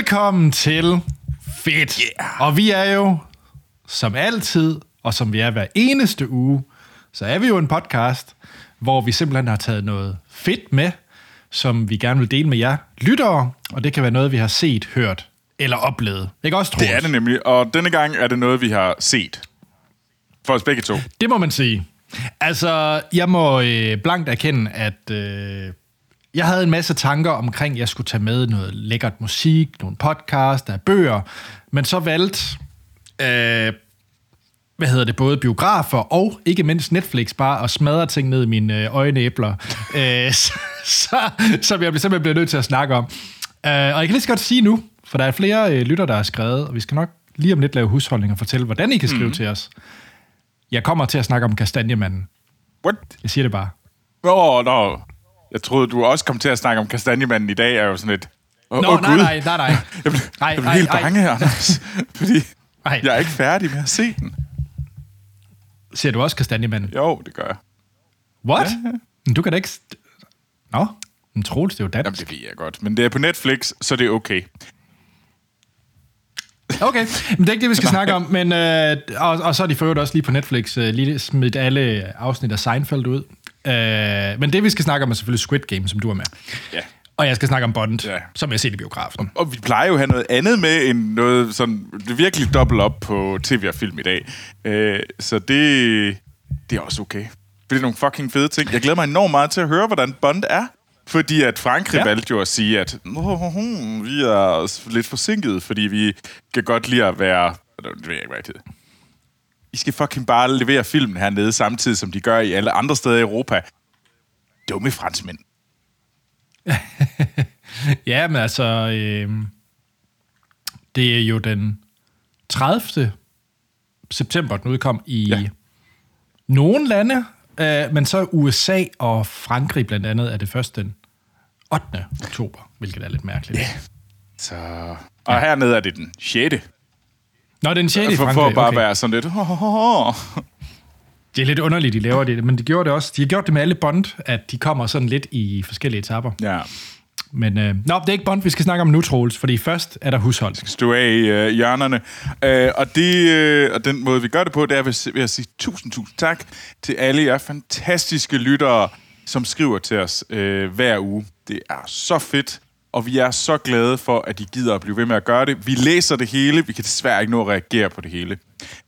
Velkommen til Fedt. Yeah. Og vi er jo, som altid, og som vi er hver eneste uge, så er vi jo en podcast, hvor vi simpelthen har taget noget fedt med, som vi gerne vil dele med jer lyttere, og det kan være noget, vi har set, hørt eller oplevet. Ikke også, Troels? Det er det nemlig, og denne gang er det noget, vi har set. For os begge to. Det må man sige. Altså, jeg må øh, blankt erkende, at øh, jeg havde en masse tanker omkring, at jeg skulle tage med noget lækkert musik, nogle podcast, der er bøger, men så valgte, øh, hvad hedder det, både biografer og ikke mindst Netflix bare at smadre ting ned i mine øh, øjenæbler, øh, så, så, som jeg simpelthen bliver nødt til at snakke om. Øh, og jeg kan lige så godt sige nu, for der er flere øh, lytter, der har skrevet, og vi skal nok lige om lidt lave husholdning og fortælle, hvordan I kan skrive mm. til os. Jeg kommer til at snakke om kastanjemanden. What? Jeg siger det bare. Åh, oh, no. Jeg troede, du også kom til at snakke om kastanjemanden i dag, er jo sådan et... Oh, Nå, oh, nej, nej, nej, nej. jeg blev, nej, jeg blev helt nej, bange her, Anders. Fordi Ej. jeg er ikke færdig med at se den. Ser du også kastanjemanden? Jo, det gør jeg. What? Ja. Men Du kan da ikke... Nå, men Troels, det er jo Jamen, dansk. det ved jeg godt. Men det er på Netflix, så det er okay. Okay, men det er ikke det, vi skal snakke om. Men, øh, og, og så er de for øvrigt også lige på Netflix øh, lige smidt alle afsnit af Seinfeld ud. Øh, men det, vi skal snakke om, er selvfølgelig Squid Game, som du er med. Ja. Og jeg skal snakke om Bond, Ja. som jeg set i biografen. Og vi plejer jo at have noget andet med, end noget sådan virkelig dobbelt op på tv og film i dag. Øh, så det, det er også okay. Det er nogle fucking fede ting. Jeg glæder mig enormt meget til at høre, hvordan Bond er. Fordi at Frankrig Ja. valgte jo at sige, at "Nå, hmm, vi er lidt forsinket, fordi vi kan godt lide at være... Det ved jeg ikke, hvad det. I skal fucking bare levere filmen hernede, samtidig som de gør i alle andre steder i Europa. Dumme franskmænd. Ja, men altså... Øh, det er jo den 30. september, den udkom i ja. Nogle lande, øh, men så USA og Frankrig blandt andet er det først den 8. oktober, hvilket er lidt mærkeligt. Ja. Så... Og ja. hernede er det den 6. Nå, den 6. i For, Frankrig. for at bare okay. være sådan lidt... Det er lidt underligt, de laver det, men de gjorde det også. De har gjort det med alle Bond, at de kommer sådan lidt i forskellige etapper. Ja. Men øh, nå, det er ikke Bond, vi skal snakke om nu, Troels, fordi først er der hushold. Stå af i øh, hjørnerne. Øh, og, det, øh, og den måde, vi gør det på, det er ved, ved at sige tusind, tusind tak til alle jer fantastiske lyttere, som skriver til os øh, hver uge. Det er så fedt, og vi er så glade for, at I gider at blive ved med at gøre det. Vi læser det hele. Vi kan desværre ikke nå at reagere på det hele.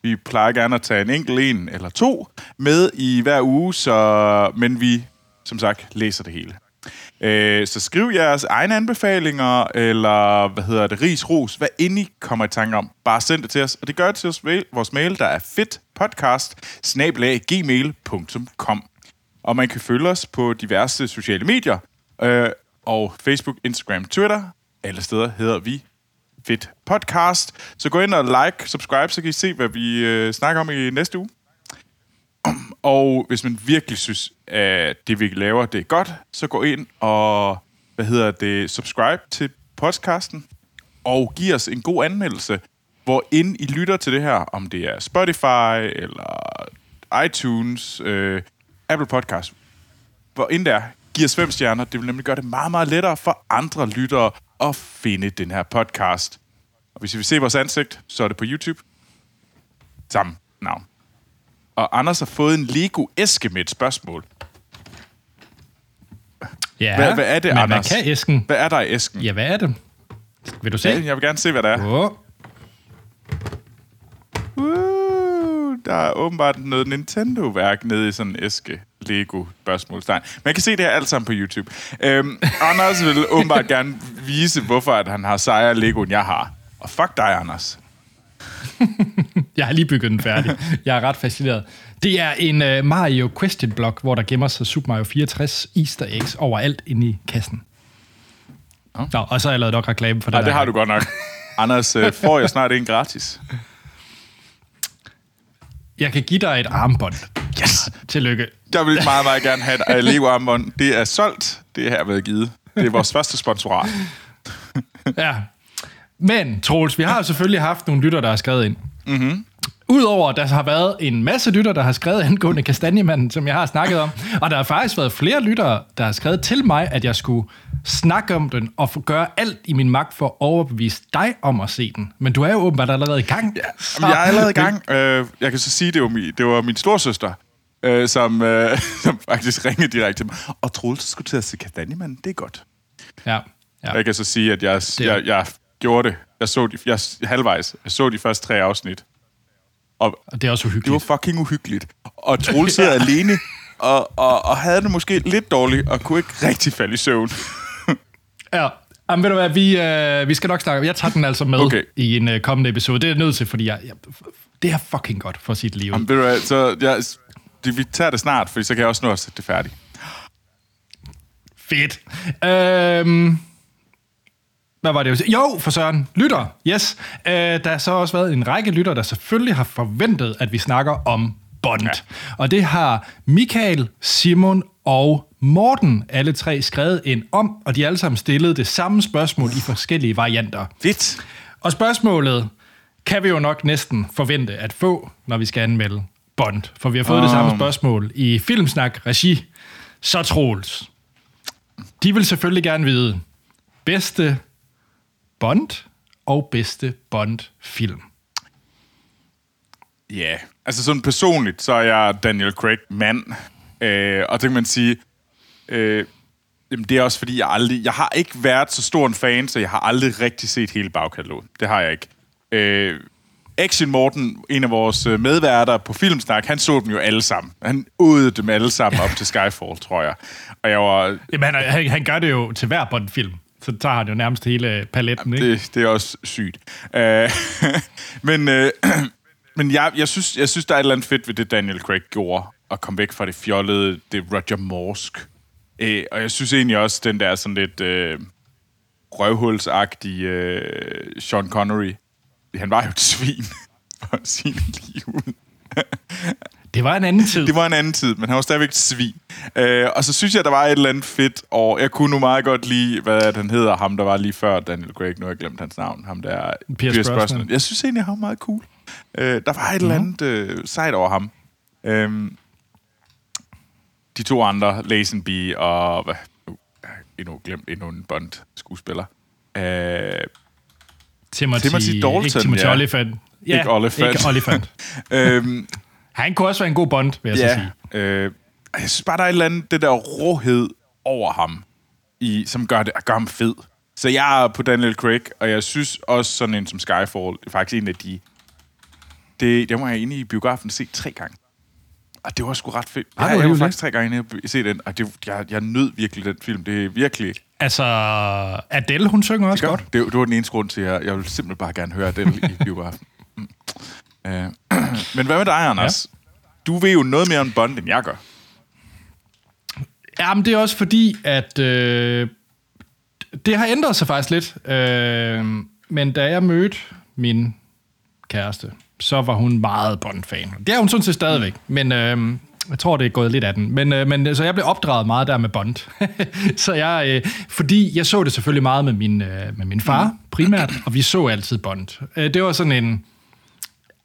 Vi plejer gerne at tage en enkelt en eller to med i hver uge, så, men vi, som sagt, læser det hele. Øh, så skriv jeres egne anbefalinger, eller hvad hedder det, ris, ros, hvad end I kommer i tanke om. Bare send det til os, og det gør det til os ved vores mail, der er fedtpodcast, Og man kan følge os på diverse sociale medier, øh, og Facebook, Instagram, Twitter. Alle steder hedder vi Fit Podcast. Så gå ind og like, subscribe, så kan I se, hvad vi øh, snakker om i næste uge. Og hvis man virkelig synes, at det, vi laver, det er godt, så gå ind og, hvad hedder det, subscribe til podcasten, og giv os en god anmeldelse, hvor ind I lytter til det her, om det er Spotify, eller iTunes, øh, Apple Podcast. Hvor ind der, giv os fem stjerner. Det vil nemlig gøre det meget, meget lettere for andre lyttere at finde den her podcast. Og hvis I vil se vores ansigt, så er det på YouTube. Samme navn. Og Anders har fået en Lego-æske med et spørgsmål. Ja, Hvad, hvad er det, men Anders? hvad kan æsken? Hvad er der i æsken? Ja, hvad er det? Vil du se? Ja, jeg vil gerne se, hvad der er. Uh, der er åbenbart noget Nintendo-værk nede i sådan en æske. Lego spørgsmålstegn. Man kan se det her alt sammen på YouTube. Øhm, Anders vil åbenbart gerne vise, hvorfor at han har sejere Lego, end jeg har. Og fuck dig, Anders. Jeg har lige bygget den færdig. Jeg er ret fascineret. Det er en uh, Mario Question Block, hvor der gemmer sig Super Mario 64 Easter eggs overalt inde i kassen. Nå. Og så har jeg lavet nok reklame for det Nej, det har du godt nok. Anders, øh, får jeg snart en gratis? Jeg kan give dig et armbånd. Yes! Tillykke. Jeg vil meget, meget gerne have et øh, Lego-armbånd. Det er solgt. Det er herved givet. Det er vores første sponsorat. Ja. Men, Troels, vi har jo selvfølgelig haft nogle lytter, der har skrevet ind. Mm-hmm. Udover, at der har været en masse lytter, der har skrevet angående Kastanjemanden, som jeg har snakket om. Og der har faktisk været flere lyttere, der har skrevet til mig, at jeg skulle snakke om den og gøre alt i min magt for at overbevise dig om at se den. Men du er jo åbenbart allerede i gang. Ja, så... jeg er allerede i gang. Øh, jeg kan så sige, det var min, det var min storsøster, øh, som, øh, som faktisk ringede direkte til mig. Og Troels skulle til at se Kastanjemand. Det er godt. Ja. ja. Jeg kan så sige, at jeg, det... jeg, jeg gjorde det. Jeg så de, jeg, halvvejs. Jeg så de første tre afsnit. Og, og det er også uhyggeligt. Det var fucking uhyggeligt. Og Troels sidder ja. alene og, og, og havde det måske lidt dårligt, og kunne ikke rigtig falde i søvn. Ja, Jamen, ved du hvad, vi, øh, vi skal nok snakke. Jeg tager den altså med okay. i en øh, kommende episode. Det er jeg nødt til, fordi jeg, jeg, det er fucking godt for sit liv. Jamen, ved du hvad, så jeg, det, vi tager det snart, for så kan jeg også nå at sætte det færdigt. Fedt. Øhm, hvad var det? Jo, for søren. Lytter. Yes. Øh, der har så også været en række lytter, der selvfølgelig har forventet, at vi snakker om Bond. Ja. Og det har Michael, Simon og Morten alle tre skrevet ind om, og de alle sammen stillet det samme spørgsmål i forskellige varianter. Fedt. Og spørgsmålet kan vi jo nok næsten forvente at få, når vi skal anmelde Bond. For vi har fået oh. det samme spørgsmål i Filmsnak Regi. Så Troels. De vil selvfølgelig gerne vide bedste Bond og bedste Bond-film. Ja, yeah. altså sådan personligt, så er jeg Daniel Craig mand. Øh, og det kan man sige, øh, jamen det er også fordi, jeg aldrig, jeg har ikke været så stor en fan, så jeg har aldrig rigtig set hele bagkatalogen. Det har jeg ikke. Øh, Action Morten, en af vores øh, medværter på Filmsnak, han så dem jo alle sammen. Han udede dem alle sammen op til Skyfall, tror jeg. Og jeg var... Jamen, han, han gør det jo til hver Bond-film. Så tager han jo nærmest hele paletten, Jamen, ikke? Det, det er også sygt. Uh, men uh, men jeg, jeg, synes, jeg synes, der er et eller andet fedt ved det, Daniel Craig gjorde, at komme væk fra det fjollede, det Roger Morsk. Uh, og jeg synes egentlig også, den der sådan lidt uh, røvhulsagtige uh, Sean Connery, han var jo et svin, for at sige det var en anden tid. Det var en anden tid, men han var stadigvæk et svin. Øh, og så synes jeg, der var et eller andet fedt, og jeg kunne nu meget godt lide, hvad han hedder, ham der var lige før Daniel Craig, nu har jeg glemt hans navn, ham der Pierce, Pierce Brosnan. Jeg synes egentlig, han var meget cool. Øh, der var et mm-hmm. eller andet øh, sejt over ham. Øh, de to andre, Lazenby og... Hvad, nu, endnu glemt endnu en Bond-skuespiller. Øh, Timothy, Timothy Dalton, ikke Timothy ja. Oliphant. Ja, ikke Oliphant. Ikke Oliphant. øhm, han kunne også være en god Bond, vil jeg ja, så sige. Øh, jeg synes bare, der er et eller andet, det der råhed over ham, i, som gør, det, gør ham fed. Så jeg er på Daniel Craig, og jeg synes også sådan en som Skyfall, er faktisk en af de... Det, det må jeg inde i biografen se tre gange. Og det var sgu ret fedt. Ja, jeg var faktisk tre gange inde og se den, og det, jeg, jeg nød virkelig den film. Det er virkelig... Altså, Adele, hun synger også det godt. Det, det var den eneste grund til, at jeg, jeg ville simpelthen bare gerne høre Adele i biografen. Mm. Uh, men hvad med dig, Anders? Ja. Du ved jo noget mere om Bond, end jeg gør. Jamen, det er også fordi, at øh, det har ændret sig faktisk lidt. Øh, men da jeg mødte min kæreste, så var hun meget Bond-fan. Det er hun sådan set stadigvæk, men øh, jeg tror, det er gået lidt af den. Men, øh, men så jeg blev opdraget meget der med Bond. så jeg, øh, fordi jeg så det selvfølgelig meget med min, øh, med min far primært, og vi så altid Bond. Øh, det var sådan en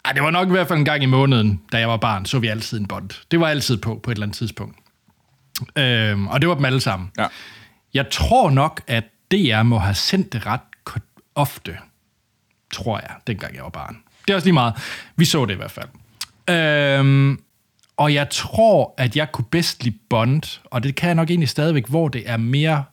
ej, det var nok i hvert fald en gang i måneden, da jeg var barn, så vi altid en Bond. Det var altid på, på et eller andet tidspunkt. Øhm, og det var dem alle sammen. Ja. Jeg tror nok, at DR må have sendt det ret ofte, tror jeg, dengang jeg var barn. Det er også lige meget. Vi så det i hvert fald. Øhm, og jeg tror, at jeg kunne bedst lide Bond, og det kan jeg nok egentlig stadigvæk, hvor det er mere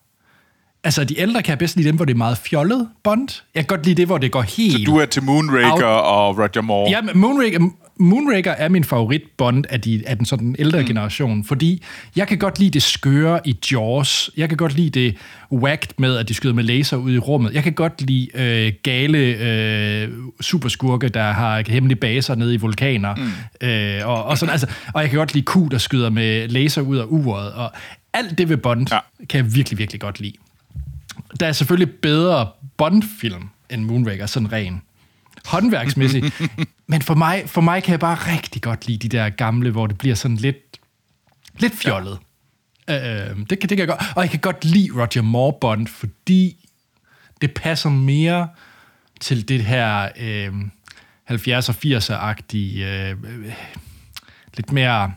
Altså, de ældre kan jeg bedst lide dem, hvor det er meget fjollet Bond. Jeg kan godt lide det, hvor det går helt... Så du er til Moonraker out. og Roger Moore? Ja, Moonraker, Moonraker er min favorit Bond af, de, af den sådan ældre mm. generation, fordi jeg kan godt lide det skøre i Jaws. Jeg kan godt lide det whacked med, at de skyder med laser ud i rummet. Jeg kan godt lide øh, gale øh, superskurke, der har hemmelige baser nede i vulkaner. Mm. Øh, og, og, sådan, altså, og jeg kan godt lide Q, der skyder med laser ud af uret. Og alt det ved Bond ja. kan jeg virkelig, virkelig godt lide der er selvfølgelig bedre Bond-film end Moonraker, sådan ren håndværksmæssigt. Men for mig, for mig kan jeg bare rigtig godt lide de der gamle, hvor det bliver sådan lidt, lidt fjollet. Ja. Øh, det, kan, det kan jeg godt. Og jeg kan godt lide Roger Moore Bond, fordi det passer mere til det her øh, 70'er 80'er-agtige, øh, lidt mere,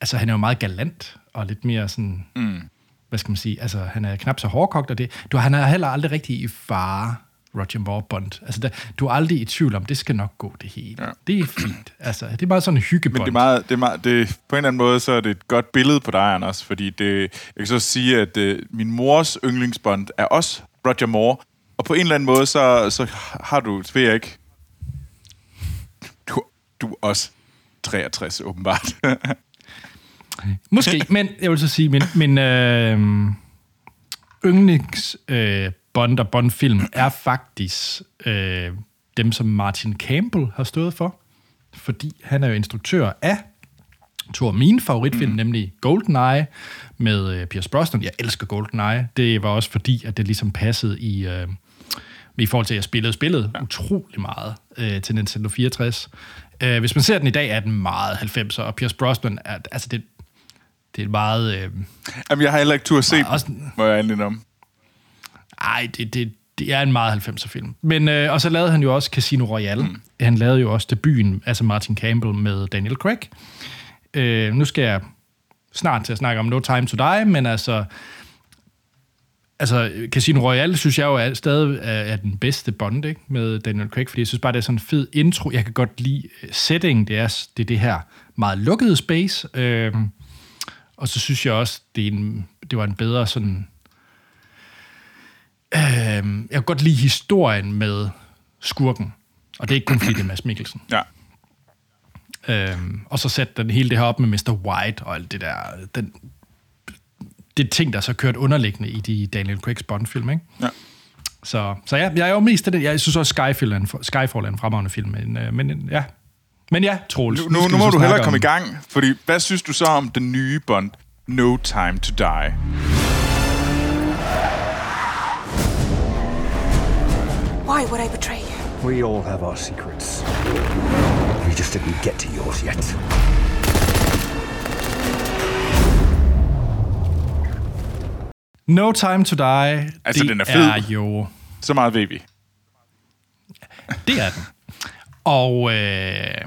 altså han er jo meget galant, og lidt mere sådan, mm hvad skal man sige, altså han er knap så hårdkogt, og det, du, han er heller aldrig rigtig i fare, Roger Moore Bond. Altså, der, du er aldrig i tvivl om, det skal nok gå det hele. Ja. Det er fint. Altså, det er bare sådan en hyggebond. Men det er meget, det er meget, det, på en eller anden måde, så er det et godt billede på dig, Anders, fordi det, jeg kan så sige, at uh, min mors yndlingsbond er også Roger Moore, og på en eller anden måde, så, så har du, ved jeg ikke, du, du er også 63, åbenbart. Måske, men jeg vil så sige, min, min øh, yndlings øh, Bond og Bond-film er faktisk øh, dem, som Martin Campbell har stået for. Fordi han er jo instruktør af to af mine favoritfilm, mm. nemlig GoldenEye med øh, Pierce Brosnan. Jeg elsker GoldenEye. Det var også fordi, at det ligesom passede i, øh, i forhold til, at jeg spillede spillet ja. utrolig meget øh, til Nintendo 64. Øh, hvis man ser den i dag, er den meget 90'er, og Pierce Brosnan er, altså det, det er meget... Øh, Jamen, jeg har heller ikke tur at se også, må jeg om. Ej, det, det, det er en meget 90'er film. Men, øh, og så lavede han jo også Casino Royale. Mm. Han lavede jo også debuten, altså Martin Campbell med Daniel Craig. Øh, nu skal jeg snart til at snakke om No Time to Die, men altså, altså Casino Royale synes jeg jo er, stadig er, er den bedste Bond, ikke? Med Daniel Craig, fordi jeg synes bare, det er sådan en fed intro. Jeg kan godt lide øh, setting, det er det, er det her meget lukkede space. Øh, og så synes jeg også, det, er en, det var en bedre sådan Øh, jeg kan godt lide historien med skurken. Og det er ikke kun fordi, det er Mads Mikkelsen. Ja. Øhm, og så sætte den hele det her op med Mr. White og alt det der. Den, det ting, der så kørt underliggende i de Daniel Craigs Bond-film, ikke? Ja. Så, så ja, jeg er jo mest af det. Jeg synes også, Skyfall er en, Skyfall er en fremragende film. Men, øh, men ja, men ja, Troels. Nu, nu, nu må du hellere komme om... i gang, fordi hvad synes du så om den nye Bond, No Time to Die? Why would I betray you? We all have our secrets. We just didn't get to yours yet. No Time to Die, altså, det den er, fed. er jo... Så meget ved vi. Det er den. Og... Øh,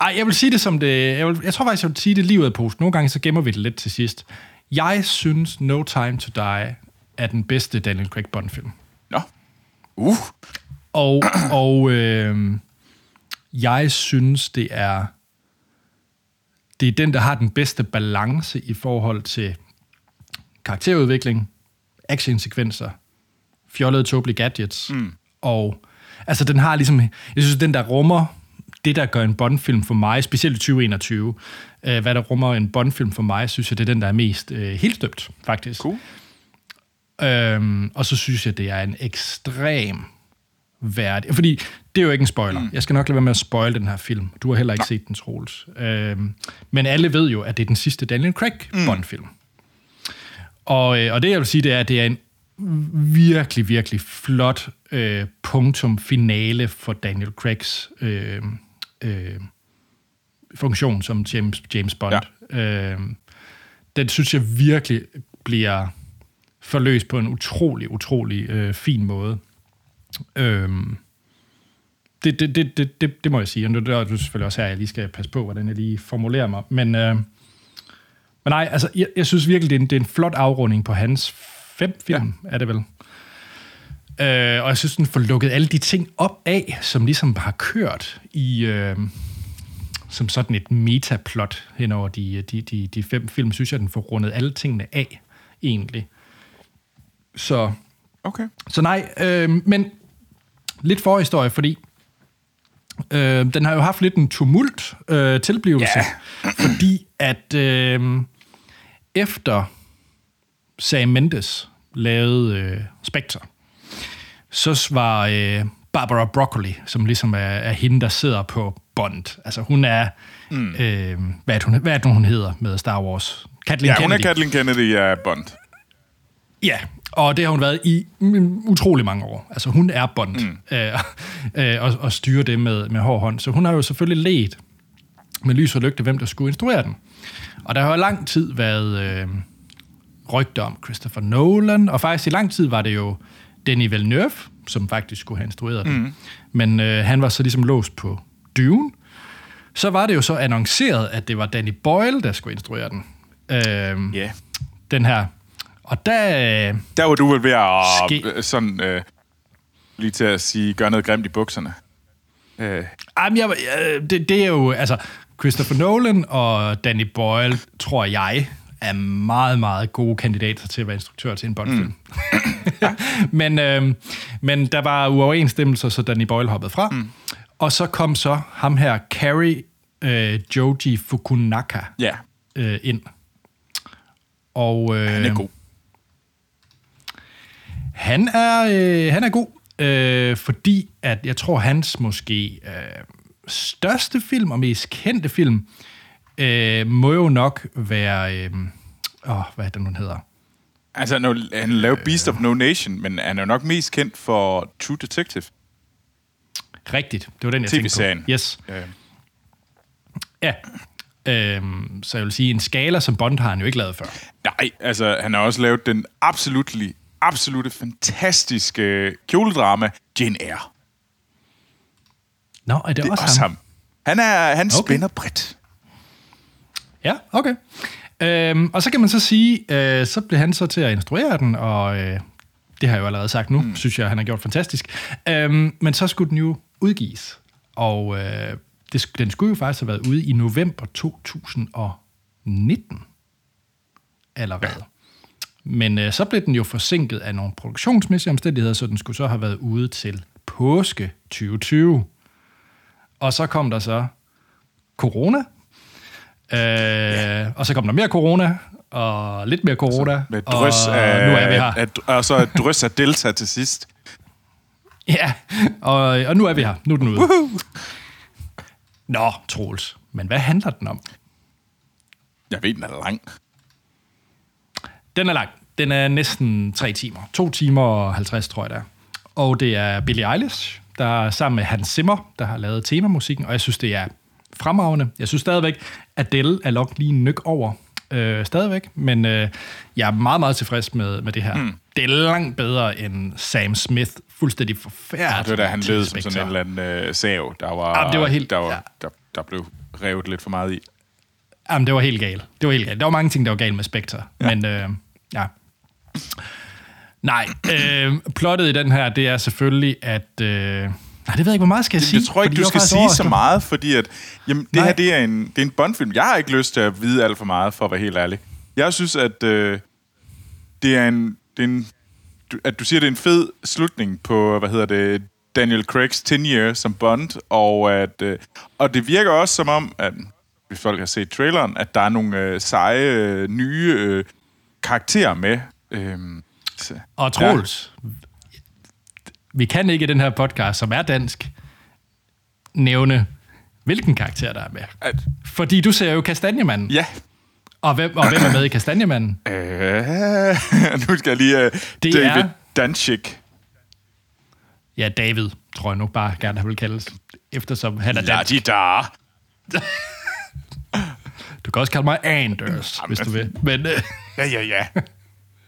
ej, jeg vil sige det som det... Jeg, vil, jeg tror faktisk, jeg vil sige det lige ud af posten. Nogle gange så gemmer vi det lidt til sidst. Jeg synes, No Time to Die er den bedste Daniel Craig Bond-film. Uh. Og, og øh, jeg synes, det er det er den, der har den bedste balance i forhold til karakterudvikling, actionsekvenser, fjollede, tåbelige gadgets, mm. og altså den har ligesom, jeg synes, den der rummer det, der gør en Bond-film for mig, specielt i 2021, øh, hvad der rummer en Bond-film for mig, synes jeg, det er den, der er mest øh, helt støbt, faktisk. Cool. Øhm, og så synes jeg, det er en ekstrem værdig... Fordi det er jo ikke en spoiler. Mm. Jeg skal nok lade være med at spoil den her film. Du har heller ikke Nej. set den, Troels. Øhm, men alle ved jo, at det er den sidste Daniel Craig mm. Bond-film. Og, øh, og det, jeg vil sige, det er, at det er en virkelig, virkelig flot øh, punktum finale for Daniel Craigs øh, øh, funktion som James, James Bond. Ja. Øh, den synes jeg virkelig bliver forløst på en utrolig, utrolig øh, fin måde. Øhm, det, det, det, det, det, det må jeg sige, og det er du selvfølgelig også her, jeg lige skal passe på, hvordan jeg lige formulerer mig. Men, øh, men nej, altså, jeg, jeg synes virkelig, det er, en, det er en flot afrunding på hans fem film, ja. er det vel. Øh, og jeg synes, den får lukket alle de ting op af, som ligesom har kørt i... Øh, som sådan et metaplot hen over de, de, de, de fem film, synes jeg, den får rundet alle tingene af, egentlig. Så, okay. så nej, øh, men lidt forhistorie, fordi øh, den har jo haft lidt en tumult øh, tilblivelse, yeah. fordi at øh, efter Sam Mendes lavede øh, Spectre, så var øh, Barbara Broccoli, som ligesom er, er hende, der sidder på Bond. Altså hun er, mm. øh, hvad, er hun, hvad er det, hun hedder med Star Wars? Kathleen ja, Kennedy. hun er Kathleen Kennedy af Bond. Ja, og det har hun været i utrolig mange år. Altså hun er Bond, mm. øh, øh, og, og styrer det med, med hård hånd. Så hun har jo selvfølgelig let med lys og lygte, hvem der skulle instruere den. Og der har jo lang tid været øh, rygter om Christopher Nolan, og faktisk i lang tid var det jo Denis Villeneuve, som faktisk skulle have instrueret den. Mm. Men øh, han var så ligesom låst på Dune. Så var det jo så annonceret, at det var Danny Boyle, der skulle instruere den. Øh, yeah den her. Og der... Øh, Der var du vel ved at Ske- øh, sådan, øh, lige til at sige, gøre noget grimt i bukserne. Øh, Jamen, jeg, jeg, det, det er jo, altså, Christopher Nolan og Danny Boyle, tror jeg, er meget, meget gode kandidater til at være instruktør til en Bond-film. Mm. men, øh, men der var uoverensstemmelser, så Danny Boyle hoppede fra. Mm. Og så kom så ham her, Carrie øh, Joji Fukunaka, ja, øh, ind. Og, øh, han er god. Han er, øh, han er god, øh, fordi at jeg tror, hans måske øh, største film og mest kendte film øh, må jo nok være... Øh, åh, hvad er det nu, den hedder? Altså, han, er han lavede Beast of No Nation, men han er jo nok mest kendt for True Detective. Rigtigt, det var den, jeg tænkte på. Yes, Øh, ja. Øhm, så jeg vil sige, en skala som Bond har han jo ikke lavet før. nej, altså, han har også lavet den absolut, absolut fantastiske kjoledrama, Jane Eyre. Nå, er det, Det også, også ham? ham. Han, er, han Okay. spænder bredt. Ja, okay. Øhm, og så kan man så sige, øh, så blev han så til at instruere den, og øh, det har jeg jo allerede sagt nu, mm. synes jeg, han har gjort fantastisk. Øhm, men så skulle den jo udgives, og øh, det, den skulle jo faktisk have været ude i november 2019, eller hvad? Ja. Men øh, så blev den jo forsinket af nogle produktionsmæssige omstændigheder, så den skulle så have været ude til påske 2020. Og så kom der så corona, Øh, ja. Og så kom der mere corona, og lidt mere corona, Med et drys og af, nu er vi her. Af, og så et drys af Delta til sidst. Ja, og, og nu er vi her. Nu er den ude. Woohoo! Nå, Troels, men hvad handler den om? Jeg ved, den er lang. Den er lang. Den er næsten tre timer. To timer og 50, tror jeg det er. Og det er Billie Eilish, der er sammen med Hans Zimmer, der har lavet temamusikken, og jeg synes, det er fremragende. Jeg synes stadigvæk, at Adele er nok lige nyk over øh, stadigvæk, men øh, jeg er meget, meget tilfreds med, med det her. Mm. Det er langt bedre end Sam Smith, fuldstændig forfærdeligt. Det var da han led som sådan en eller anden øh, sav, der var, Jamen, det var helt- der, var, ja. der, der blev revet lidt for meget i. Jamen, det var helt galt. Det var helt galt. Der var mange ting, der var galt med Spectre. Ja. Men øh, ja. Nej, øh, plottet i den her, det er selvfølgelig, at... Øh, nej, det ved jeg ikke, hvor meget skal jeg sige. Jeg tror ikke, fordi du skal sige så meget, fordi at, jamen, det Nej. her det er, en, det er en Bond-film. Jeg har ikke lyst til at vide alt for meget, for at være helt ærlig. Jeg synes, at øh, det er en... Det er en du, at du siger, det er en fed slutning på, hvad hedder det, Daniel Craigs 10 years som Bond, og, at, øh, og det virker også som om, at hvis folk har set traileren, at der er nogle øh, seje, øh, nye øh, karakterer med. Øhm, så, Og Troels, ja. vi kan ikke i den her podcast, som er dansk, nævne, hvilken karakter der er med. At, Fordi du ser jo Kastanjemanden. ja, Og hvem, og hvem er med i Kastanjemanden? Øh, nu skal jeg lige... Uh, Det David er- Danchik. Ja, David, tror jeg nu bare gerne, han vil kaldes. Eftersom han er dansk. di da. Du kan også kalde mig Anders, hvis du vil. Men, øh, Ja, ja, ja.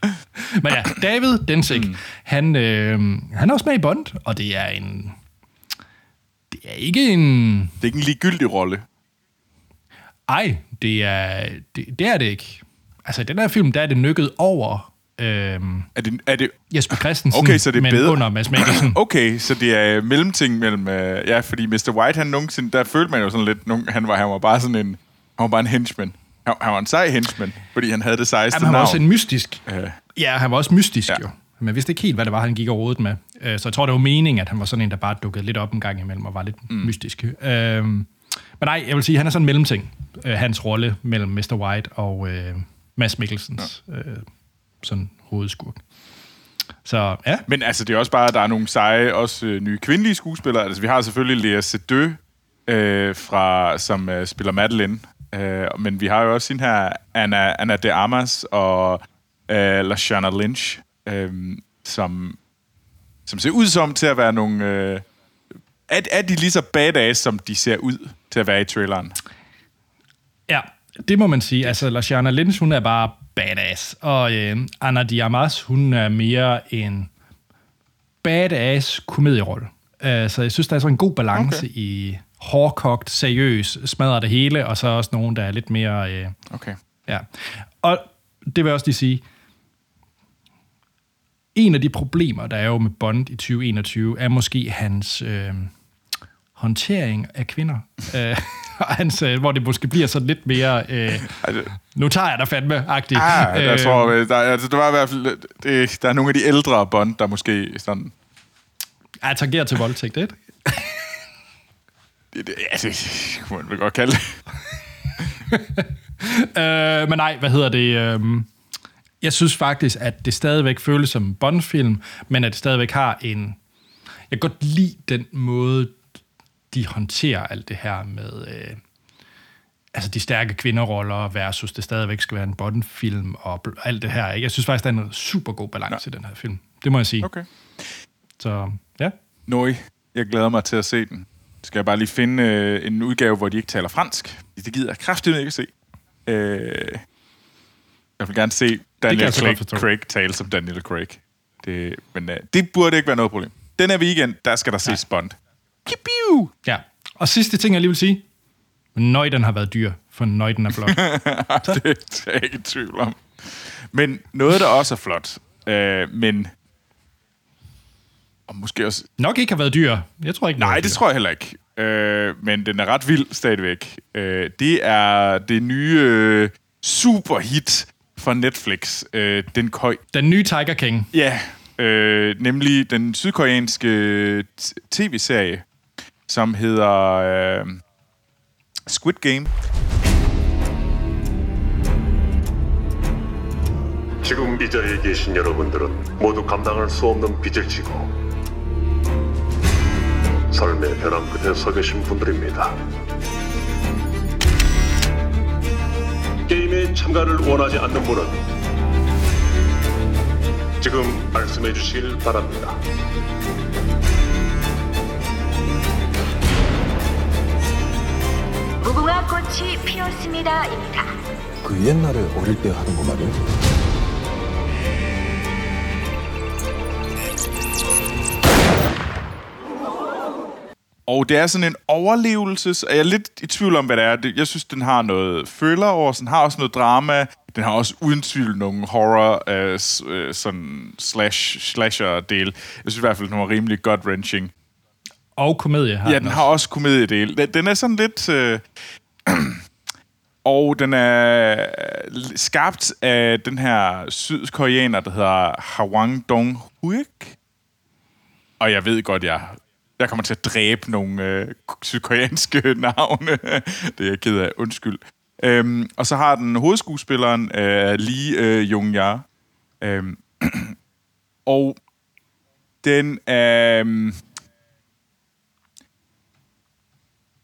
men ja, David Densik, mm. han, øh, han er også med i Bond, og det er en... Det er ikke en... Det er ikke en ligegyldig rolle. Ej, det er det, det er det ikke. Altså, i den her film, der er det nykket over øhm, Er det, er det, Jesper Christensen, Okay, så det er men bedre. under Mads Mikkelsen. okay, så det er mellemting mellem... Uh, ja, fordi Mr. White, han nogensinde... Der følte man jo sådan lidt... Nogen, han, var, han var bare sådan en... Han var bare en henchman. Han, han var en sej henchman, fordi han havde det sejeste Jamen, han var navn. også en mystisk. Øh. Ja, han var også mystisk Ja. jo. Man vidste ikke helt, hvad det var, han gik og rodede med. Øh, Så jeg tror, det var meningen, at han var sådan en, der bare dukkede lidt op en gang imellem og var lidt mm. mystisk. Øhm, Men nej, jeg vil sige, han er sådan en mellemting. Øh, Hans rolle mellem Mr. White og øh, Mads Mikkelsens ja. øh, sådan hovedskurk. Så ja, Men altså, det er også bare, at der er nogle seje, også øh, nye kvindelige skuespillere. Altså, vi har selvfølgelig Lea Seydoux, øh, fra, som øh, spiller Madeline. Øh, men vi har jo også hende her, Anna, Anna de Armas og øh, Lashana Lynch, øh, som, som ser ud som til at være nogle... Øh, er, er de lige så badass, som de ser ud til at være i traileren? Ja, det må man sige. Altså, Lashana Lynch, hun er bare badass. Og øh, Anna Diamas, hun er mere en badass komedierolle. Uh, så jeg synes, der er sådan en god balance okay. i hårdkogt, seriøs, smadrer det hele, og så også nogen, der er lidt mere... Øh, Okay. ja. Og det vil jeg også lige sige, en af de problemer, der er jo med Bond i 2021, er måske hans øh, håndtering af kvinder. øh, hans, øh, hvor det måske bliver sådan lidt mere, øh, nu tager jeg dig fandme-agtigt. Ah, jeg tror, øh, der, altså, der var i hvert fald, det, der er nogle af de ældre Bond, der måske sådan... Jeg tangerer til voldtægt, ikke? Det, det, ja, det kunne man vel godt kalde det. øh, men nej, hvad hedder det? Øh, jeg synes faktisk, at det stadigvæk føles som en Bond-film, men at det stadigvæk har en... Jeg kan godt lide den måde, de håndterer alt det her med... Øh, altså de stærke kvinderoller versus det stadigvæk skal være en Bond-film og alt det her. Ikke? Jeg synes faktisk, der er en super god balance ja. i den her film. Det må jeg sige. Okay. Så ja. Nøj, jeg glæder mig til at se den. Skal jeg bare lige finde øh, en udgave, hvor de ikke taler fransk. Det gider jeg kraftigt ikke at se. Øh, jeg vil gerne se Daniel Craig, Craig tale som Daniel Craig. Det, men øh, det burde ikke være noget problem. Denne weekend, der skal der ses Bond. Kipiu! Ja. Og sidste ting, jeg lige vil sige. Nøjden har været dyr, for nøjden er flot. det er jeg ikke i tvivl om. Men noget, der også er flot, øh, men... Og måske også... Nok ikke har været dyr. Jeg tror ikke, Nej, det dyr. tror jeg heller ikke. Øh, men den er ret vild stadigvæk. Øh, det er det nye øh, superhit fra Netflix, øh, Den Køj. Den nye Tiger King. Ja, øh, nemlig den sydkoreanske tv-serie, som hedder øh, Squid Game. 지금 이 자리에 계신 여러분들은 모두 감당할 수 없는 빚을 지고 삶의 벼랑 끝에 서 계신 분들입니다. 게임에 참가를 원하지 않는 분은 지금 말씀해 주시길 바랍니다. 무궁화 꽃이 피었습니다입니다. 그 옛날에 어릴 때 하던 거 말이야? Og det er sådan en overlevelse. Jeg er lidt i tvivl om, hvad det er. Jeg synes, den har noget thriller over, den har også noget drama. Den har også uden tvivl nogle horror, uh, sådan slash, slasher-del. Jeg synes i hvert fald, den var rimelig godt wrenching. Og komedie har Ja, den, den har også komediedel. Den, den er sådan lidt... Uh, og den er skabt af den her sydkoreaner, der hedder Hwang Dong-hyuk. Og jeg ved godt, jeg jeg kommer til at dræbe nogle øh, sydkoreanske navne. det er jeg ked af. Undskyld. Øhm, og så har den hovedskuespilleren øh, Lee øh, Jung-ja. Øhm, og den er... Øh,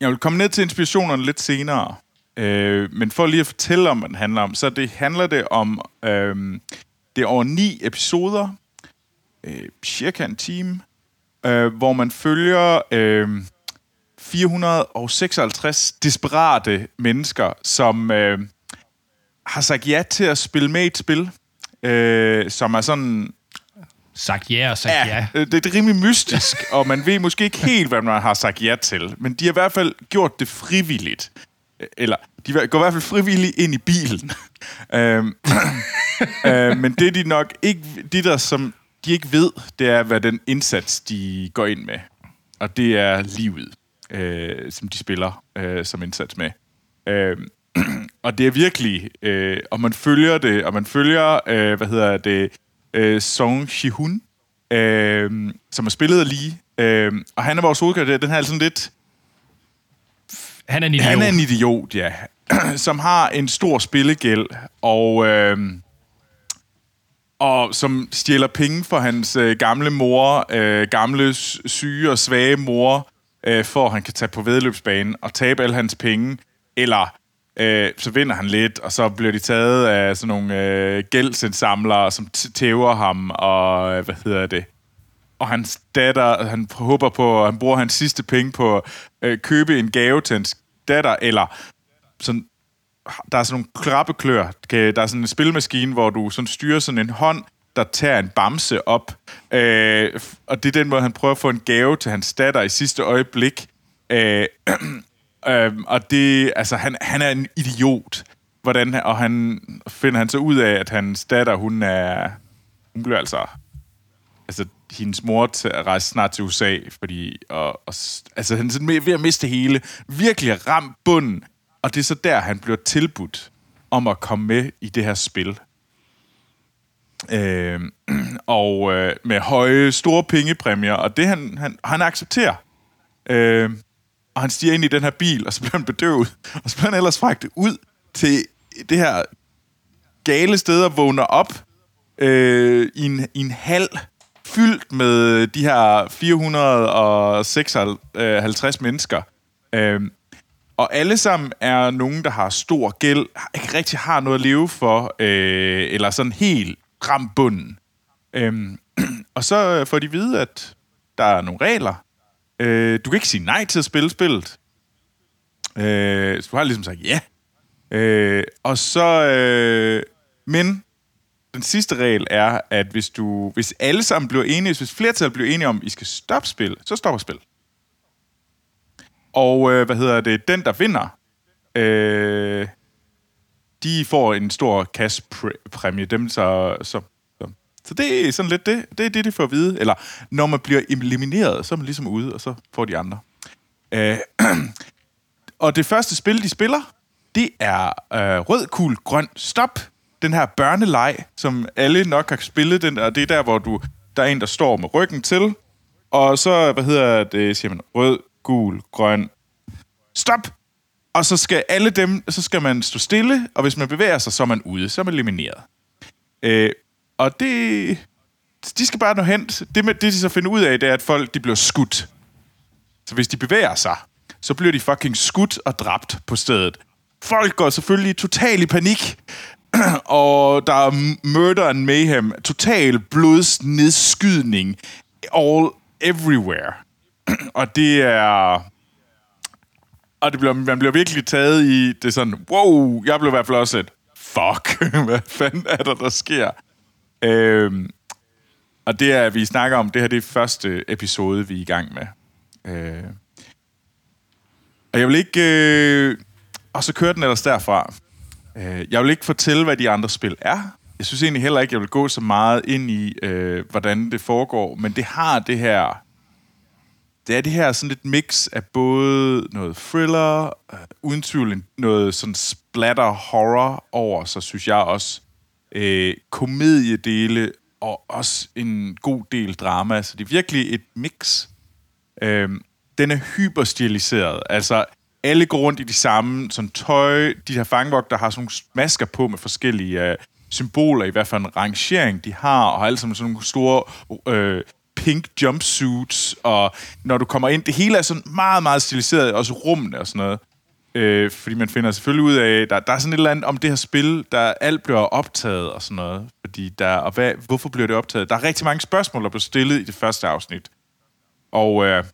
jeg vil komme ned til inspirationerne lidt senere. Øh, men for lige at fortælle om, hvad den handler om, så det handler det om... Øh, det er over ni episoder. Øh, cirka en time øh, hvor man følger øh, 456 desperate mennesker, som øh, har sagt ja til at spille med i et spil, øh, som er sådan... Sagt ja og sagt ja. ja. Øh, det er rimelig mystisk, og man ved måske ikke helt, hvad man har sagt ja til. Men de har i hvert fald gjort det frivilligt. Eller, de går i hvert fald frivilligt ind i bilen. øh, øh, men det de nok ikke... De der, som de ikke ved, det er, hvad den indsats, de går ind med. Og det er livet, øh, som de spiller øh, som indsats med. Øh, og det er virkelig, øh, og man følger det, og man følger, øh, hvad hedder det, øh, Song Ji-hun, øh, som er spillet lige. Øh, og han er vores hovedkarakter, den her er sådan lidt... Han er en idiot. Han er en idiot, ja. som har en stor spillegæld, og... Øh, og som stjæler penge for hans øh, gamle mor, øh, gamle syge og svage mor, øh, for at han kan tage på vedløbsbanen og tabe alle hans penge, eller øh, så vinder han lidt, og så bliver de taget af sådan nogle øh, gældsindsamlere, som tæver ham, og øh, hvad hedder det? Og hans datter, han håber på, at han bruger hans sidste penge på at øh, købe en gave til hans datter, eller sådan der er sådan nogle krabbeklør. Der er sådan en spilmaskine, hvor du sådan styrer sådan en hånd, der tager en bamse op. Øh, og det er den måde, han prøver at få en gave til hans datter i sidste øjeblik. Øh, øh, og det, altså, han, han er en idiot. hvordan, og han finder han så ud af, at hans datter, hun er, hun bliver altså, altså hendes mor til at rejse snart til USA, fordi, og, og, altså han er sådan ved at miste hele, virkelig ramt bunden, og det er så der, han bliver tilbudt om at komme med i det her spil. Øh, og øh, med høje, store pengepræmier, og det han, han, han accepterer. Øh, og han stiger ind i den her bil, og så bliver han bedøvet, og så bliver han ellers fragtet ud til det her gale sted og vågner op øh, i, en, i en hal fyldt med de her 456 mennesker. Øh, og alle sammen er nogen, der har stor gæld, ikke rigtig har noget at leve for, øh, eller sådan helt ramt bunden. Øhm, og så får de at vide, at der er nogle regler. Øh, du kan ikke sige nej til at spille spillet. Øh, så du har ligesom sagt ja. Øh, og så... Øh, men den sidste regel er, at hvis du, hvis alle sammen bliver enige, hvis flertallet bliver enige om, at I skal stoppe spil, så stopper spil. Og øh, hvad hedder det? Den, der vinder, øh, de får en stor cash-præmie. Dem, så, så, så. så det er sådan lidt det. Det er det, de får at vide. Eller når man bliver elimineret, så er man ligesom ude, og så får de andre. Øh, og det første spil, de spiller, det er øh, rød, kul, grøn, stop. Den her børneleg, som alle nok har spillet. Den, og det er der, hvor du, der er en, der står med ryggen til. Og så, hvad hedder det, siger man, rød, gul, grøn, stop! Og så skal alle dem, så skal man stå stille, og hvis man bevæger sig, så er man ude, så er man elimineret. Øh, og det, de skal bare nå hen. Det, med, det, de så finder ud af, det er, at folk de bliver skudt. Så hvis de bevæger sig, så bliver de fucking skudt og dræbt på stedet. Folk går selvfølgelig totalt i panik, og der er murder and mayhem, total blodsnedskydning, all everywhere. og det er... Og det bliver, man bliver virkelig taget i det sådan, wow, jeg blev i hvert fald også et, fuck, hvad fanden er der, der sker? Øhm, og det er, vi snakker om, det her det er første episode, vi er i gang med. Øh, og jeg vil ikke... Øh, og så kører den ellers derfra. Øh, jeg vil ikke fortælle, hvad de andre spil er. Jeg synes egentlig heller ikke, jeg vil gå så meget ind i, øh, hvordan det foregår. Men det har det her... Det er det her sådan lidt mix af både noget thriller, øh, uden tvivl noget sådan splatter horror over, så synes jeg også øh, komediedele og også en god del drama. Så det er virkelig et mix. Øh, den er hyperstiliseret. Altså, alle går rundt i de samme sådan tøj. De her fangvogter har sådan nogle masker på med forskellige øh, symboler, i hvert fald en rangering, de har, og har alle sammen sådan nogle store øh, pink jumpsuits, og når du kommer ind, det hele er sådan meget, meget stiliseret, også rummene og sådan noget. Øh, fordi man finder selvfølgelig ud af, der, der er sådan et eller andet om det her spil, der alt bliver optaget og sådan noget. Fordi der, og hvad, hvorfor bliver det optaget? Der er rigtig mange spørgsmål, der bliver stillet i det første afsnit. Og øh,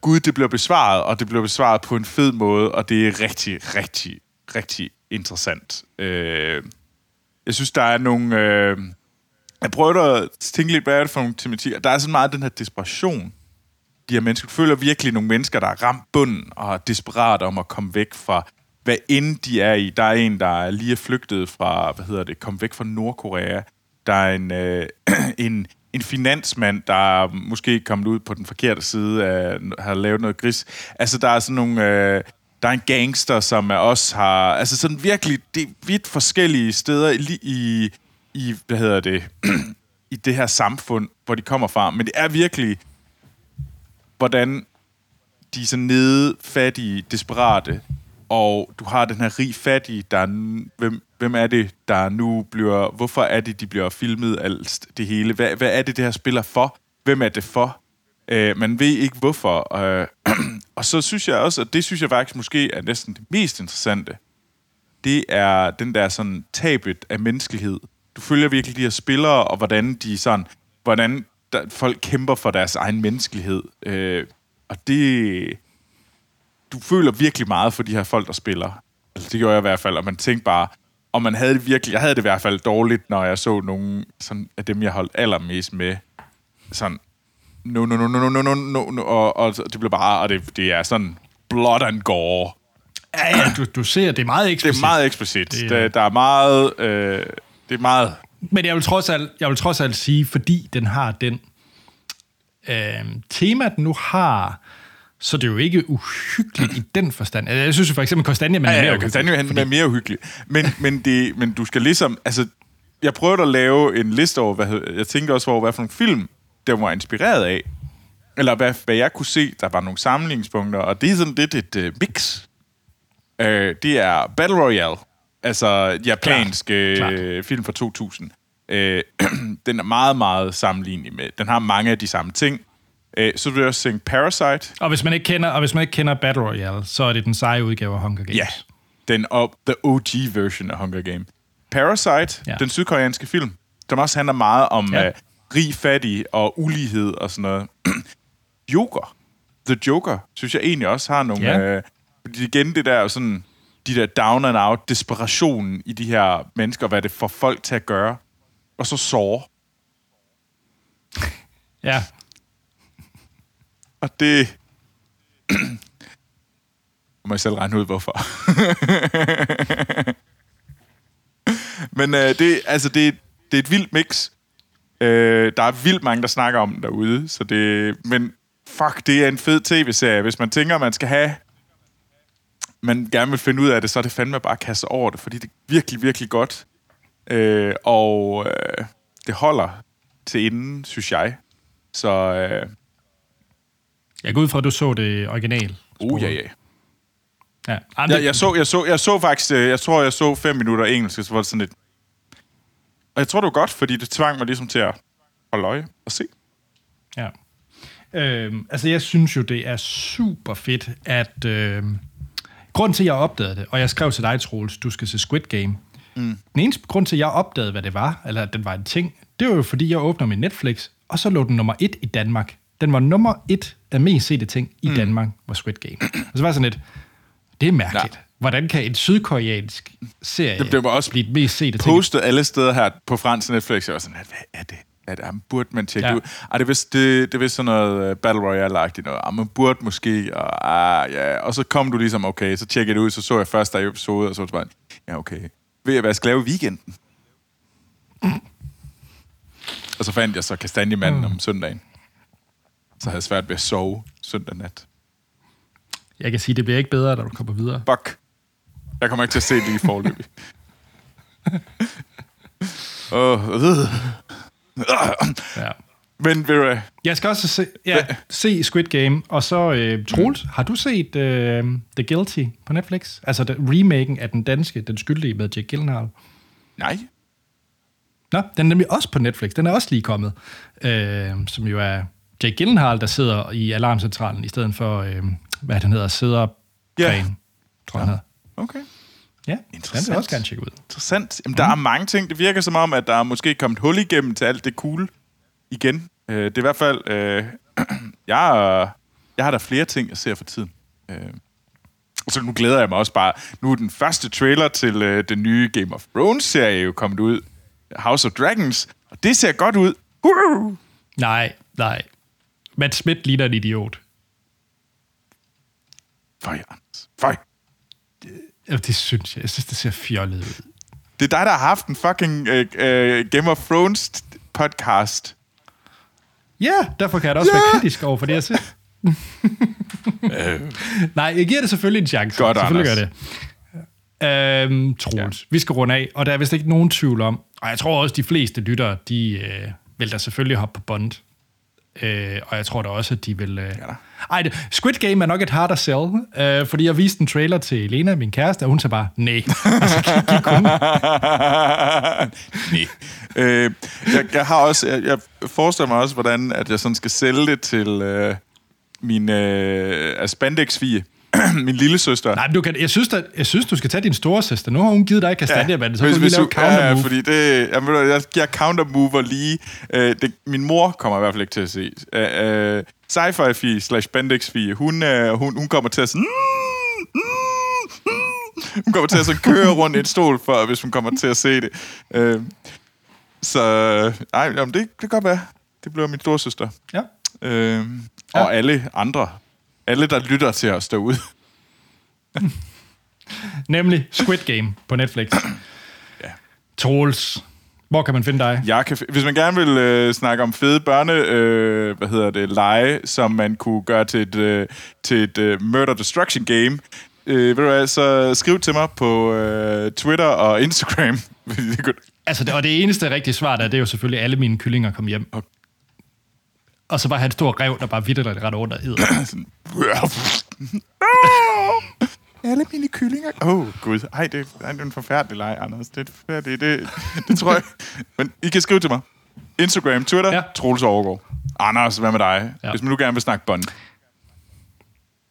gud, det bliver besvaret, og det bliver besvaret på en fed måde, og det er rigtig, rigtig, rigtig interessant. Øh, jeg synes, der er nogle... Øh, jeg prøver at tænke lidt, hvad er det for nogle tematikker. Der er sådan meget den her desperation. De her mennesker, føler virkelig nogle mennesker, der er ramt bunden og er desperat om at komme væk fra, hvad end de er i. Der er en, der er lige er flygtet fra, hvad hedder det, kom væk fra Nordkorea. Der er en, øh, en, en finansmand, der er måske kommet ud på den forkerte side af, har lavet noget gris. Altså, der er sådan nogle... Øh, der er en gangster, som også har... Altså sådan virkelig, det er vidt forskellige steder i, i, i hvad hedder det, i det her samfund, hvor de kommer fra. Men det er virkelig, hvordan de er så nede, fattige, desperate, og du har den her rig fattige, der er, hvem, hvem er det, der nu bliver, hvorfor er det, de bliver filmet alt det hele? Hvad, hvad er det, det her spiller for? Hvem er det for? Øh, man ved ikke hvorfor. Øh, og så synes jeg også, og det synes jeg faktisk måske er næsten det mest interessante, det er den der sådan tabet af menneskelighed. Du følger virkelig de her spillere, og hvordan de sådan, hvordan der, folk kæmper for deres egen menneskelighed. Øh, og det, du føler virkelig meget for de her folk, der spiller. Altså, det gjorde jeg i hvert fald, og man tænkte bare, og man havde det virkelig, jeg havde det i hvert fald dårligt, når jeg så nogle sådan, af dem, jeg holdt allermest med. Sådan, no, no, no, no, no, no, no, no, og, og det blev bare, og det, det er sådan blood and gore. Ja, ja, du, du ser, det er meget Det eksplicit. er meget eksplicit. Det Det er- der, der er meget... Øh, det er meget... Men jeg vil, trods alt, jeg vil trods alt sige, fordi den har den øh, tema, den nu har, så det er jo ikke uhyggeligt i den forstand. Altså, Jeg synes jo for eksempel, Kostanje man Ja, er mere ja, han er mere uhyggelig. Men, men, det, men du skal ligesom... Altså, jeg prøvede at lave en liste over, hvad, jeg tænkte også over, hvad for nogle film, der var inspireret af. Eller hvad, hvad jeg kunne se, der var nogle sammenligningspunkter. Og det er sådan lidt et uh, mix. Uh, det er Battle Royale. Altså japansk øh, Klart. film fra 2000. Uh, den er meget, meget sammenlignelig med. Den har mange af de samme ting. Uh, så vil jeg også tænke Parasite. Og hvis man ikke kender, og hvis man ikke kender Battle Royale, så er det den seje udgave af Hunger Games. Ja, den op, the OG version af Hunger Game. Parasite, Ja. den sydkoreanske film, som også handler meget om Ja. uh, rig, fattig og ulighed og sådan noget. Joker, The Joker, synes jeg egentlig også har nogle... Ja. Uh, igen, det der sådan, de der down and out, desperationen i de her mennesker, hvad det får folk til at gøre. Og så sår. ja. Og det... må jeg selv regne ud, hvorfor. Men øh, det, altså, det, det er et vildt mix. Øh, der er vildt mange, der snakker om den derude. Så det, men fuck, det er en fed tv-serie. Hvis man tænker, man skal have... Man gerne vil finde ud af det, så er det fandme bare at kaste over det, fordi det er virkelig, virkelig godt. Øh, og øh, det holder til inden, synes jeg. Så øh, Jeg går ud fra, at du så det original. uh, ja, ja. ja. Jamen, Jeg, jeg, så, jeg, så, jeg så faktisk, øh, jeg tror, jeg så fem minutter engelsk, så var det sådan lidt... Og jeg tror, det var godt, fordi det tvang mig ligesom til at holde øje og se. Ja. Øhm, altså, jeg synes jo, det er super fedt, at... Øhm, grunden til, at jeg opdagede det, og jeg skrev til dig, Troels, du skal se Squid Game. Mm. Den eneste grund til, at jeg opdagede, hvad det var, eller at den var en ting, det var jo, fordi jeg åbner min Netflix, og så lå den nummer et i Danmark. Den var nummer et af mest sete ting i mm. Danmark, var Squid Game. Og så var jeg sådan lidt, det er mærkeligt. Ja. Hvordan kan en sydkoreansk serie Det- det var også blive et mest sete ting? Postet alle steder her på fransk Netflix, jeg var sådan, hvad er det? Det? Jamen, burde man tjekke Ja. ud? Ej, det er vist, det, det er vist sådan noget uh, Battle Royale-agtigt noget. Ah, man burde måske, og, ah, ja. og så kom du ligesom, okay, så tjekkede det ud, så så jeg første episode, og så var det bare, ja, okay. Ved jeg, hvad jeg skal lave i weekenden? Og så fandt jeg så kastanjemanden mm. om søndagen. Så havde jeg svært ved at sove søndag nat. Jeg kan sige, det bliver ikke bedre, da du kommer videre. Fuck. Jeg kommer ikke til at se det lige forløbig. Åh, øh. Ja. Men ved hvad? Jeg skal også se, ja, se Squid Game, og så øh, Troels, har du set øh, The Guilty på Netflix? Altså the, remaken af den danske, Den skyldige med Jake Gyllenhaal. Nej. Nå, den er nemlig også på Netflix. Den er også lige kommet. Øh, som jo er Jake Gyllenhaal, der sidder i alarmcentralen, i stedet for, øh, hvad den hedder, sidder Ja. Gren, tror jeg, ja. Okay. Ja, den vil jeg Interessant. også gerne tjekke ud. Interessant. Jamen, der er mange ting. Det virker som om, at der er måske kommet hul igennem til alt det cool igen. Øh, det er i hvert fald... Øh, jeg, jeg har der flere ting, jeg ser for tiden. Øh, og så nu glæder jeg mig også bare... Nu er den første trailer til øh, den nye Game of Thrones-serie jo kommet ud. House of Dragons. Og det ser godt ud. Woo! Nej, nej. Matt Smith ligner en idiot. Føj, Anders. Føj. Ja, Det synes jeg. Jeg synes, det ser fjollet ud. Det er dig, der har haft en fucking øh, øh, Game of Thrones podcast. Ja, derfor kan jeg da også yeah. være kritisk over for det, jeg ser. Nej, jeg giver det selvfølgelig en chance. Godt, selvfølgelig Anders. gør det. Øhm, Troels, ja. vi skal runde af, og der er vist ikke nogen tvivl om, og jeg tror også, de fleste lyttere, de øh, vil da selvfølgelig hoppe på bond. Øh, og jeg tror da også, at de vil... Øh... da. Ej, det, Squid Game er nok et harder sell, øh, fordi jeg viste en trailer til Elena, min kæreste, og hun sagde bare, nej. altså, gik, gik hun. Nej. Øh, jeg, jeg har også, jeg, jeg forestiller mig også, hvordan at jeg sådan skal sælge det til øh, min øh, spandex-fie, min lille søster. Nej, men du kan, jeg, synes, at, jeg synes, du skal tage din store søster. Nu har hun givet dig kastanjemanden, så kan du lige lave counter ja, move. fordi det, jeg, ved, jeg giver counter mover lige. Øh, det, min mor kommer i hvert fald ikke til at se. Øh, øh, sci-fi fie slash spandex fie, hun, øh, hun, hun kommer til at sådan... "Mm, Hun kommer til at sådan køre rundt i et stol, for, hvis hun kommer til at se det. Øh, så nej, jamen, det, det kan godt være. Det bliver min storsøster. Ja. Øh, Ja. og alle andre. Alle, der lytter til os derude. Nemlig Squid Game på Netflix. Ja. Troels, hvor kan man finde dig? Jeg kan, hvis man gerne vil øh, snakke om fede børne, øh, hvad hedder det, lege, som man kunne gøre til et, øh, til et øh, murder destruction game, øh, ved du hvad, så skriv til mig på øh, Twitter og Instagram. Altså, det, og det eneste rigtige svar der, det er jo selvfølgelig, at alle mine kyllinger kom hjem. Og- Og så bare have et stort rev, der bare vidderligt ret under æder. Sådan, Alle mine kyllinger. Åh, oh, gud. Ej, det, ej, det er en forfærdelig leg, Anders. Det er forfærdeligt. Det, det tror jeg. Men I kan skrive til mig. Instagram, Twitter, Ja. Troels Overgaard. Anders, hvad med dig? Ja. Hvis man nu gerne vil snakke bånd.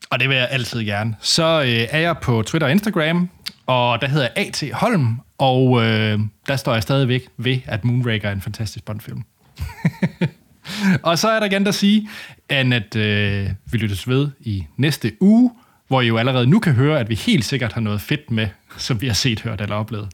Og det vil jeg altid gerne. Så øh, er jeg på Twitter og Instagram, og der hedder jeg A.T. Holm, og øh, der står jeg stadigvæk ved, at Moonraker er en fantastisk Bond-film. og så er der igen at sige, at øh, vi lyttes ved i næste uge, hvor I jo allerede nu kan høre, at vi helt sikkert har noget fedt med, som vi har set, hørt eller oplevet.